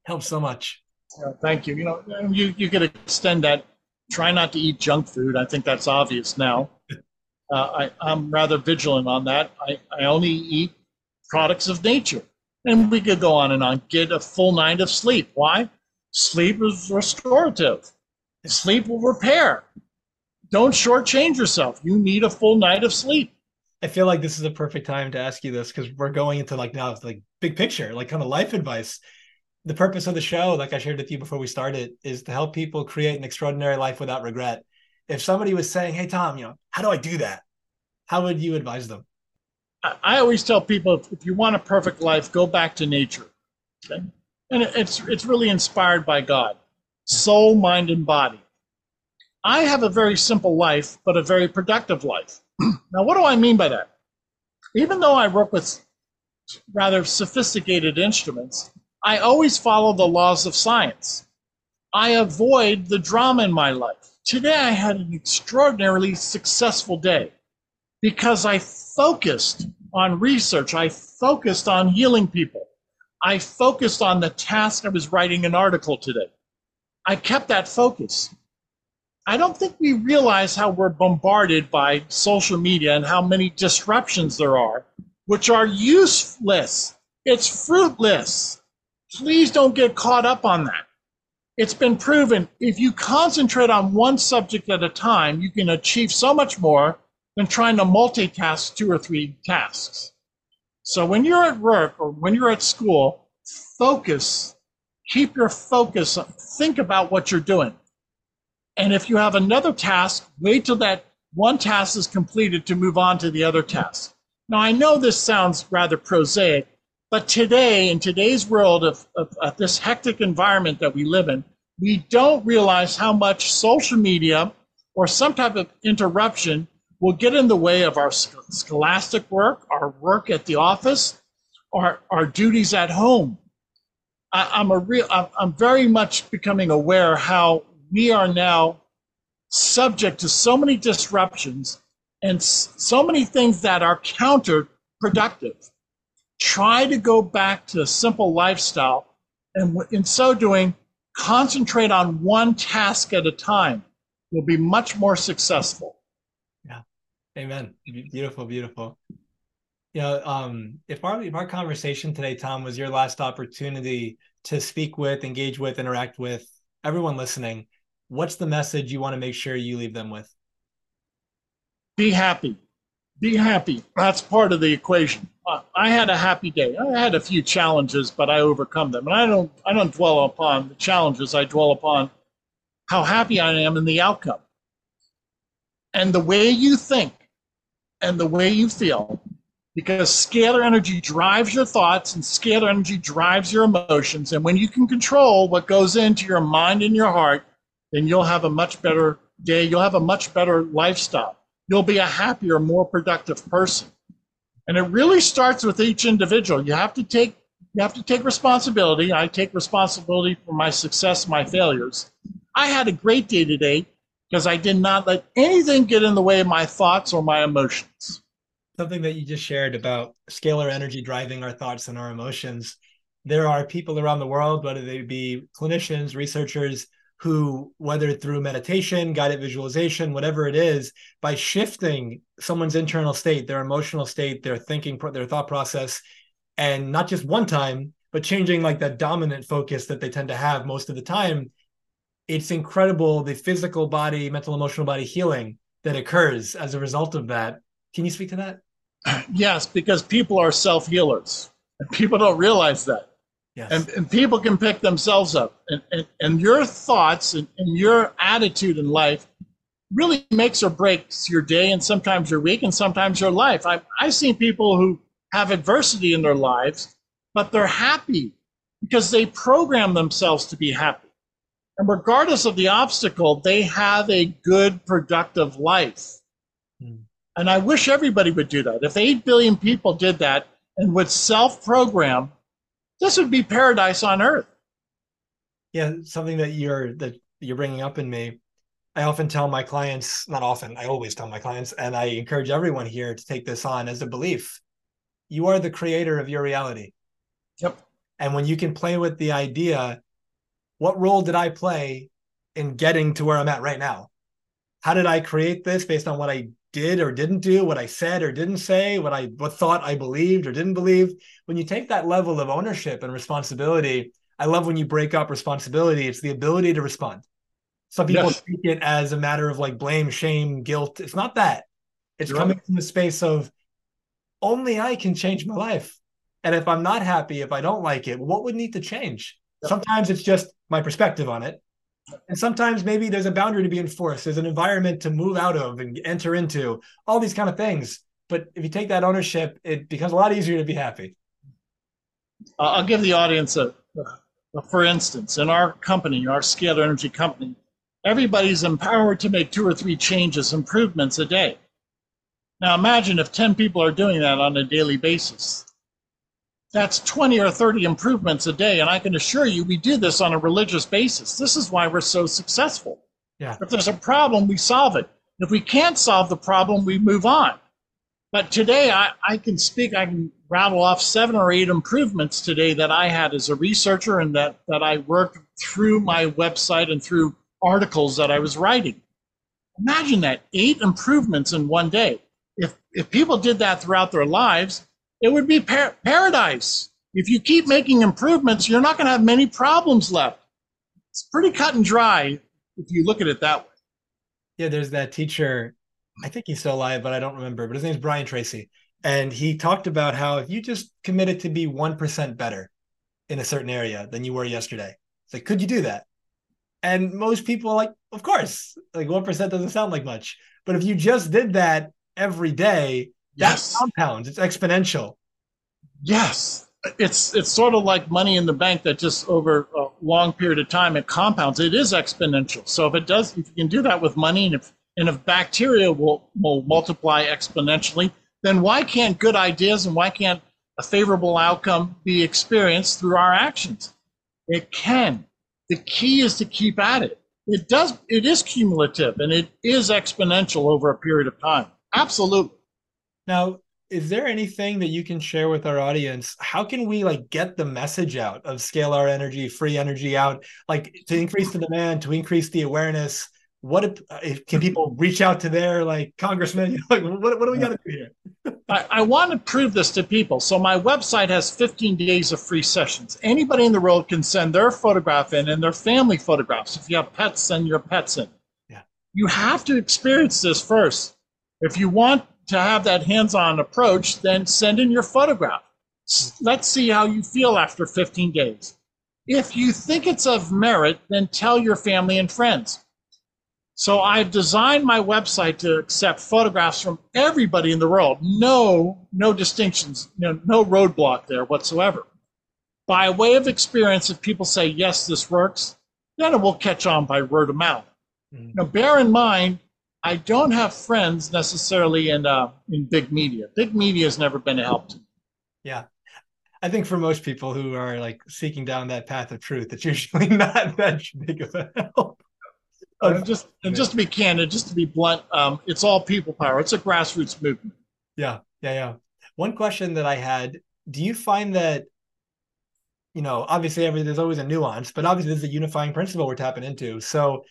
Helps so much. Yeah, thank you. You know, you, you could extend that. Try not to eat junk food. I think that's obvious now. Uh, I, I'm rather vigilant on that. I, I only eat products of nature. And we could go on and on. Get a full night of sleep. Why? Sleep is restorative. Sleep will repair. Don't shortchange yourself. You need a full night of sleep. I feel like this is a perfect time to ask you this because we're going into like now like big picture, like kind of life advice. The purpose of the show, like I shared with you before we started, is to help people create an extraordinary life without regret. If somebody was saying, "Hey Tom, you know, how do I do that?" How would you advise them? I always tell people if you want a perfect life, go back to nature. Okay? And it's it's really inspired by God, soul, mind, and body. I have a very simple life, but a very productive life. (clears throat) now, what do I mean by that? Even though I work with rather sophisticated instruments, I always follow the laws of science. I avoid the drama in my life. Today, I had an extraordinarily successful day because I focused on research. I focused on healing people. I focused on the task I was writing an article today. I kept that focus. I don't think we realize how we're bombarded by social media and how many disruptions there are, which are useless. It's fruitless. Please don't get caught up on that. It's been proven if you concentrate on one subject at a time, you can achieve so much more than trying to multitask two or three tasks. So when you're at work or when you're at school, focus, keep your focus, think about what you're doing. And if you have another task, wait till that one task is completed to move on to the other task. Now, I know this sounds rather prosaic, but today, in today's world of, of, of this hectic environment that we live in, we don't realize how much social media or some type of interruption will get in the way of our scholastic work, our work at the office, our, our duties at home. I, am a real, I'm, very much becoming aware how we are now subject to so many disruptions and so many things that are counterproductive. Try to go back to a simple lifestyle, and in so doing, concentrate on one task at a time. You'll be much more successful. Amen. Beautiful, beautiful. You know, um, if our if our conversation today, Tom, was your last opportunity to speak with, engage with, interact with everyone listening, what's the message you want to make sure you leave them with? be happy. Be happy. That's part of the equation. I had a happy day. I had a few challenges, but I overcome them. And I don't I don't dwell upon the challenges. I dwell upon how happy I am in the outcome. And the way you think and the way you feel because scalar energy drives your thoughts and scalar energy drives your emotions. And when you can control what goes into your mind and your heart, then you'll have a much better day. You'll have a much better lifestyle. You'll be a happier, more productive person. And it really starts with each individual. You have to take you have to take responsibility. I take responsibility for my success, my failures. I had a great day today because I did not let anything get in the way of my thoughts or my emotions something that you just shared about scalar energy driving our thoughts and our emotions. There are people around the world, whether they be clinicians, researchers, who, whether through meditation, guided visualization, whatever it is, by shifting someone's internal state, their emotional state, their thinking, their thought process, and not just one time, but changing like that dominant focus that they tend to have most of the time, it's incredible the physical body, mental, emotional body healing that occurs as a result of that. Can you speak to that? (clears throat) Yes, because people are self healers, and people don't realize that. Yes. And, and people can pick themselves up. And, and, and your thoughts and, and your attitude in life really makes or breaks your day, and sometimes your week, and sometimes your life. I've, I've seen people who have adversity in their lives, but they're happy because they program themselves to be happy. And regardless of the obstacle, they have a good, productive life. Mm. And I wish everybody would do that. If 8 billion people did that and would self program, this would be paradise on earth. Yeah, something that you're that you're bringing up in me. I often tell my clients, not often, I always tell my clients, and I encourage everyone here to take this on as a belief. You are the creator of your reality. Yep. And when you can play with the idea, what role did I play in getting to where I'm at right now? How did I create this based on what I did or didn't do, what I said or didn't say, what I what thought I believed or didn't believe. When you take that level of ownership and responsibility, I love when you break up responsibility. It's the ability to respond. Some people yes. take it as a matter of like blame, shame, guilt. It's not that. It's You're coming right. from the space of only I can change my life. And if I'm not happy, if I don't like it, what would need to change? Sometimes it's just my perspective on it. And sometimes maybe there's a boundary to be enforced. There's an environment to move out of and enter into, all these kind of things. But if you take that ownership, it becomes a lot easier to be happy. Uh, I'll give the audience a, a for instance, in our company, our Scalar Energy company, everybody's empowered to make two or three changes, improvements a day. Now imagine if 10 people are doing that on a daily basis that's 20 or 30 improvements a day. And I can assure you, we do this on a religious basis. This is why we're so successful. Yeah. If there's a problem, we solve it. If we can't solve the problem, we move on. But today, I, I can speak, I can rattle off seven or eight improvements today that I had as a researcher and that, that I worked through my website and through articles that I was writing. Imagine that eight improvements in one day. If, if people did that throughout their lives, it would be par- paradise. If you keep making improvements, you're not going to have many problems left. It's pretty cut and dry if you look at it that way. Yeah, there's that teacher. I think he's still alive, but I don't remember. But his name's Brian Tracy. And he talked about how if you just committed to be 1% better in a certain area than you were yesterday, it's like, could you do that? And most people are like, of course, like 1% doesn't sound like much. But if you just did that every day, Yes. That compounds. It's exponential. Yes. It's it's sort of like money in the bank that just over a long period of time it compounds. It is exponential. So if it does, if you can do that with money, and if and if bacteria will will multiply exponentially, then why can't good ideas and why can't a favorable outcome be experienced through our actions? It can. The key is to keep at it. It does. It is cumulative and it is exponential over a period of time. Absolutely. Now, is there anything that you can share with our audience? How can we like get the message out of scalar energy, free energy out, like to increase the demand, to increase the awareness? What if, uh, if can people reach out to their like congressman? you (laughs) like, what, what do we got to do here? (laughs) I, I want to prove this to people. So my website has 15 days of free sessions. Anybody in the world can send their photograph in and their family photographs. If you have pets, send your pets in. Yeah. You have to experience this first If you want to have that hands on approach, then send in your photograph. Let's see how you feel after 15 days. If you think it's of merit, then tell your family and friends. So I've designed my website to accept photographs from everybody in the world. No, no distinctions, no, no roadblock there whatsoever. By way of experience, if people say, yes, this works, then it will catch on by word of mouth. Mm-hmm. Now, bear in mind, I don't have friends necessarily in uh, in big media. Big media has never been a help to me. Yeah. I think for most people who are like seeking down that path of truth, it's usually (laughs) not that big of a help. And just and just to be candid, just to be blunt, um, it's all people power. It's a grassroots movement. Yeah, yeah, yeah. One question that I had: Do you find that you know, obviously every there's always a nuance, but obviously there's a unifying principle we're tapping into. So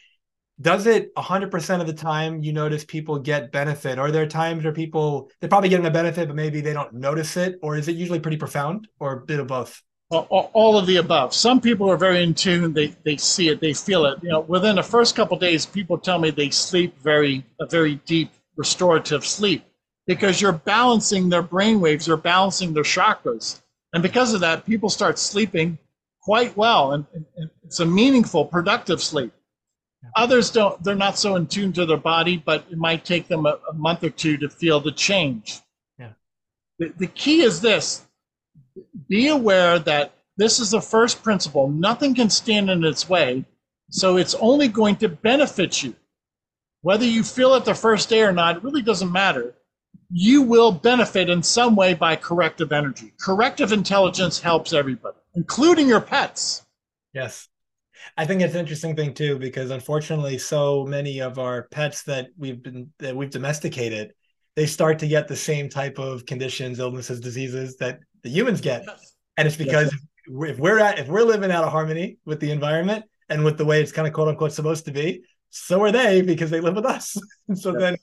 does it 100% of the time you notice people get benefit? Are there times where people they're probably getting a benefit but maybe they don't notice it? Or is it usually pretty profound or a bit of both? All of the above. Some people are very in tune they they see it they feel it. You know within the first couple days people tell me they sleep very a very deep restorative sleep because you're balancing their brain waves you're balancing their chakras. And because of that, people start sleeping quite well, and, and it's a meaningful, productive sleep. Others don't, they're not so in tune to their body, but it might take them a, a month or two to feel the change. Yeah. The, the key is this be aware that this is the first principle. Nothing can stand in its way. So it's only going to benefit you. Whether you feel it the first day or not, it really doesn't matter you will benefit in some way by corrective energy. Corrective intelligence helps everybody, including your pets. Yes. I think it's an interesting thing too, because unfortunately, so many of our pets that we've been that we've domesticated, they start to get the same type of conditions, illnesses, diseases that the humans get, and it's because yes. if we're at if we're living out of harmony with the environment and with the way it's kind of quote unquote supposed to be, so are they because they live with us. (laughs) so yes. then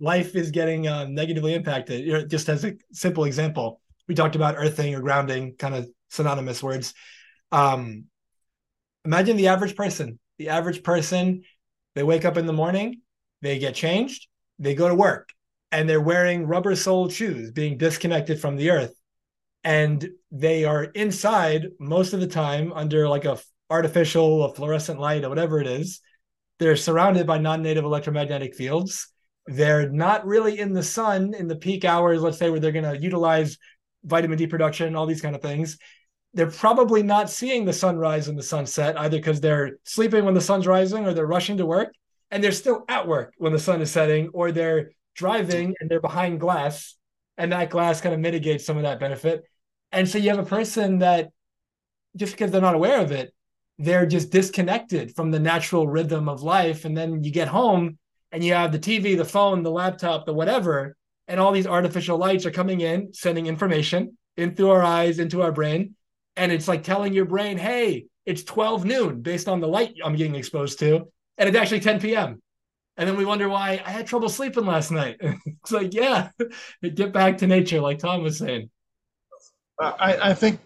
life is getting uh, negatively impacted. You know, just as a simple example, we talked about earthing or grounding, kind of synonymous words. Um, imagine the average person. The average person, they wake up in the morning, they get changed, they go to work, and they're wearing rubber soled shoes, being disconnected from the earth. And they are inside most of the time under like a artificial, a fluorescent light, or whatever it is. They're surrounded by non-native electromagnetic fields they're not really in the sun in the peak hours, let's say, where they're going to utilize vitamin D production, all these kind of things. They're probably not seeing the sunrise and the sunset either because they're sleeping when the sun's rising or they're rushing to work and they're still at work when the sun is setting or they're driving and they're behind glass and that glass kind of mitigates some of that benefit. And so you have a person that just because they're not aware of it, they're just disconnected from the natural rhythm of life. And then you get home and you have the TV, the phone, the laptop, the whatever, and all these artificial lights are coming in, sending information in through our eyes, into our brain. And it's like telling your brain, hey, it's 12 noon based on the light I'm getting exposed to. And it's actually 10 p.m. And then we wonder why I had trouble sleeping last night. (laughs) it's like, yeah, (laughs) get back to nature, like Tom was saying. I, I think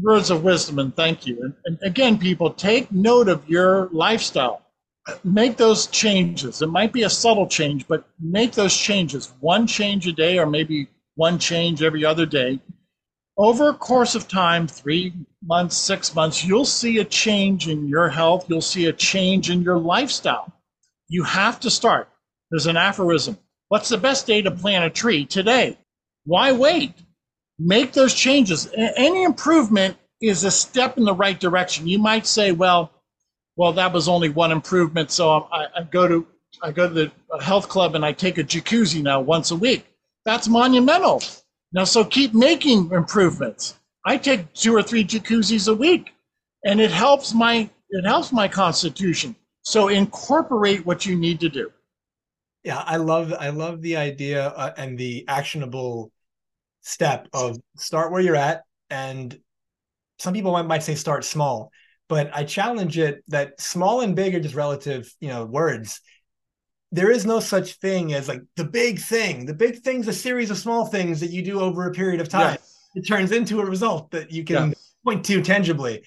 words of wisdom and thank you. And, and again, people take note of your lifestyle make those changes. It might be a subtle change, but make those changes. One change a day, or maybe one change every other day. Over a course of time, three months, six months, you'll see a change in your health. You'll see a change in your lifestyle. You have to start. There's an aphorism What's the best day to plant a tree? Today. Why wait? Make those changes. Any improvement is a step in the right direction. You might say, well, well, that was only one improvement. So I, I go to I go to the health club and I take a jacuzzi now once a week. That's monumental. Now, so keep making improvements. I take two or three jacuzzis a week, and it helps my it helps my constitution. So incorporate what you need to do. Yeah, I love I love the idea uh, and the actionable step of start where you're at, and some people might, might say start small but I challenge it that small and big are just relative, you know, words. There is no such thing as like the big thing. The big thing's a series of small things that you do over a period of time. Yes. It turns into a result that you can yes. point to tangibly.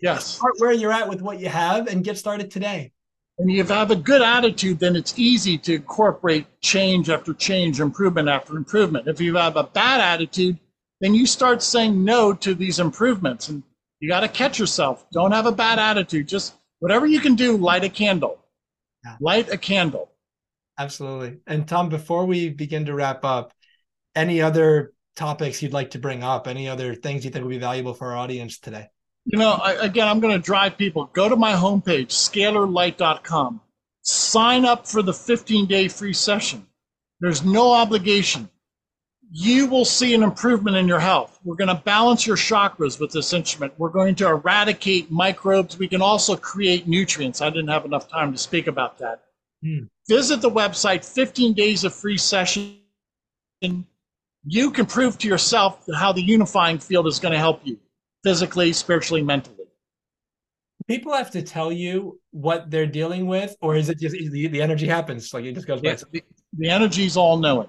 Yes. Start where you're at with what you have and get started today. and if you have a good attitude, then it's easy to incorporate change after change, improvement after improvement. If you have a bad attitude, then you start saying no to these improvements. And you got to catch yourself. Don't have a bad attitude. Just whatever you can do, light a candle. Yeah. Light a candle. Absolutely. And Tom, before we begin to wrap up, any other topics you'd like to bring up? Any other things you think would be valuable for our audience today? You know, I, again, I'm going to drive people. Go to my homepage, scalarlight.com. Sign up for the 15 day free session. There's no obligation. You will see an improvement in your health. We're going to balance your chakras with this instrument. We're going to eradicate microbes. We can also create nutrients. I didn't have enough time to speak about that. Visit the website, 15 days of free session. You can prove to yourself how the unifying field is going to help you physically, spiritually, mentally. People have to tell you what they're dealing with, or is it just the, the energy happens? Like it just goes yeah, the, the energy's all knowing.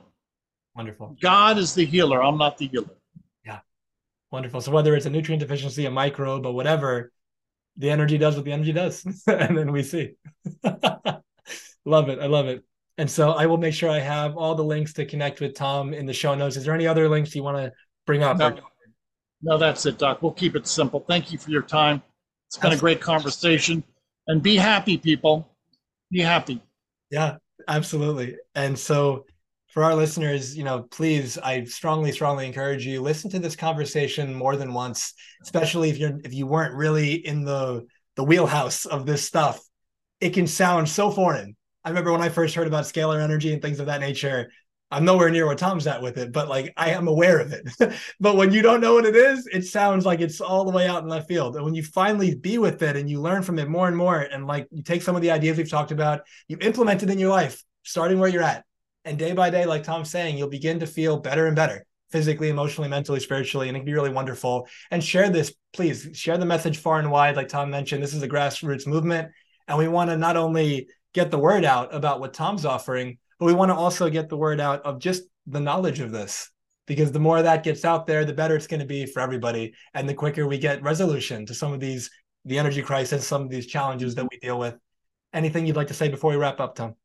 Wonderful. God is the healer. I'm not the healer. Yeah. Wonderful. So whether it's a nutrient deficiency, a microbe, or whatever, the energy does what the energy does. (laughs) and then we see. (laughs) love it. I love it. And so I will make sure I have all the links to connect with Tom in the show notes. Is there any other links you want to bring up? No. No, that's it, Doc. We'll keep it simple. Thank you for your time. It's been a great conversation. And be happy, people. Be happy. Yeah, absolutely. And so for our listeners, you know, please, I strongly, strongly encourage you listen to this conversation more than once, especially if you're if you weren't really in the the wheelhouse of this stuff. It can sound so foreign. I remember when I first heard about scalar energy and things of that nature, I'm nowhere near where Tom's at with it, but like I am aware of it. (laughs) but when you don't know what it is, it sounds like it's all the way out in left field. And when you finally be with it and you learn from it more and more, and like you take some of the ideas we've talked about, you implement it in your life, starting where you're at. And day by day, like Tom's saying, you'll begin to feel better and better physically, emotionally, mentally, spiritually, and it can be really wonderful. And share this, please share the message far and wide. Like Tom mentioned, this is a grassroots movement. And we want to not only get the word out about what Tom's offering, but we want to also get the word out of just the knowledge of this because the more that gets out there the better it's going to be for everybody and the quicker we get resolution to some of these the energy crisis some of these challenges that we deal with. Anything you'd like to say before we wrap up tom?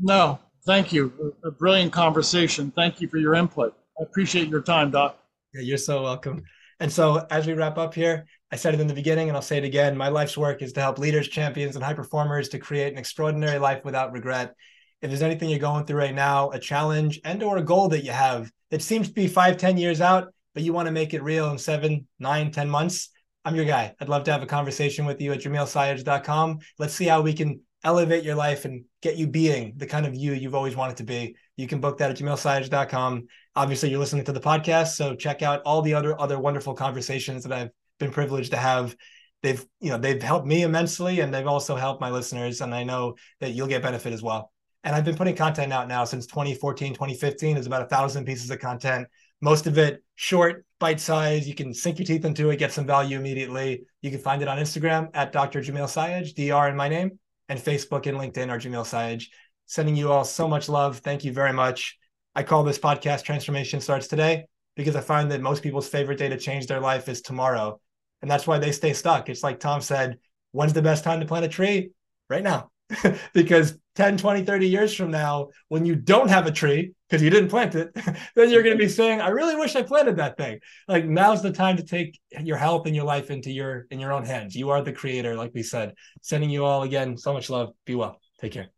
No thank you. A brilliant conversation. Thank you for your input. I appreciate your time doc. Yeah, you're so welcome. And so as we wrap up here i said it in the beginning and i'll say it again my life's work is to help leaders champions and high performers to create an extraordinary life without regret if there's anything you're going through right now, a challenge and or a goal that you have that seems to be five, ten years out, but you want to make it real in seven, nine, ten months, I'm your guy. I'd love to have a conversation with you at jamilsayegh.com. Let's see how we can elevate your life and get you being the kind of you you've always wanted to be. You can book that at jamilsayegh.com. Obviously, you're listening to the podcast, so check out all the other other wonderful conversations that I've been privileged to have. They've, you know, they've helped me immensely and they've also helped my listeners. And I know that you'll get benefit as well. And I've been putting content out now since 2014, 2015. There's about a thousand pieces of content, most of it short, bite size. You can sink your teeth into it, get some value immediately. You can find it on Instagram at Dr. Jamil Sayegh, DR in my name, and Facebook and LinkedIn are Jamil Sayegh. Sending you all so much love. Thank you very much. I call this podcast Transformation Starts Today because I find that most people's favorite day to change their life is tomorrow. And that's why they stay stuck. It's like Tom said, when's the best time to plant a tree? Right now. (laughs) because 10, 20, 30 years from now, when you don't have a tree because you didn't plant it, (laughs) then you're going to be saying, I really wish I planted that thing. Like now's the time to take your health and your life into your in your own hands. You are the creator, like we said. Sending you all again so much love. Be well. Take care.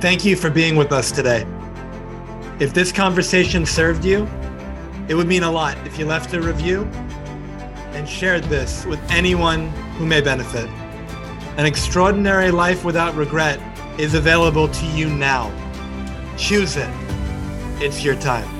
Thank you for being with us today. If this conversation served you, it would mean a lot if you left a review and shared this with anyone who may benefit. An extraordinary life without regret is available to you now. Choose it. It's your time.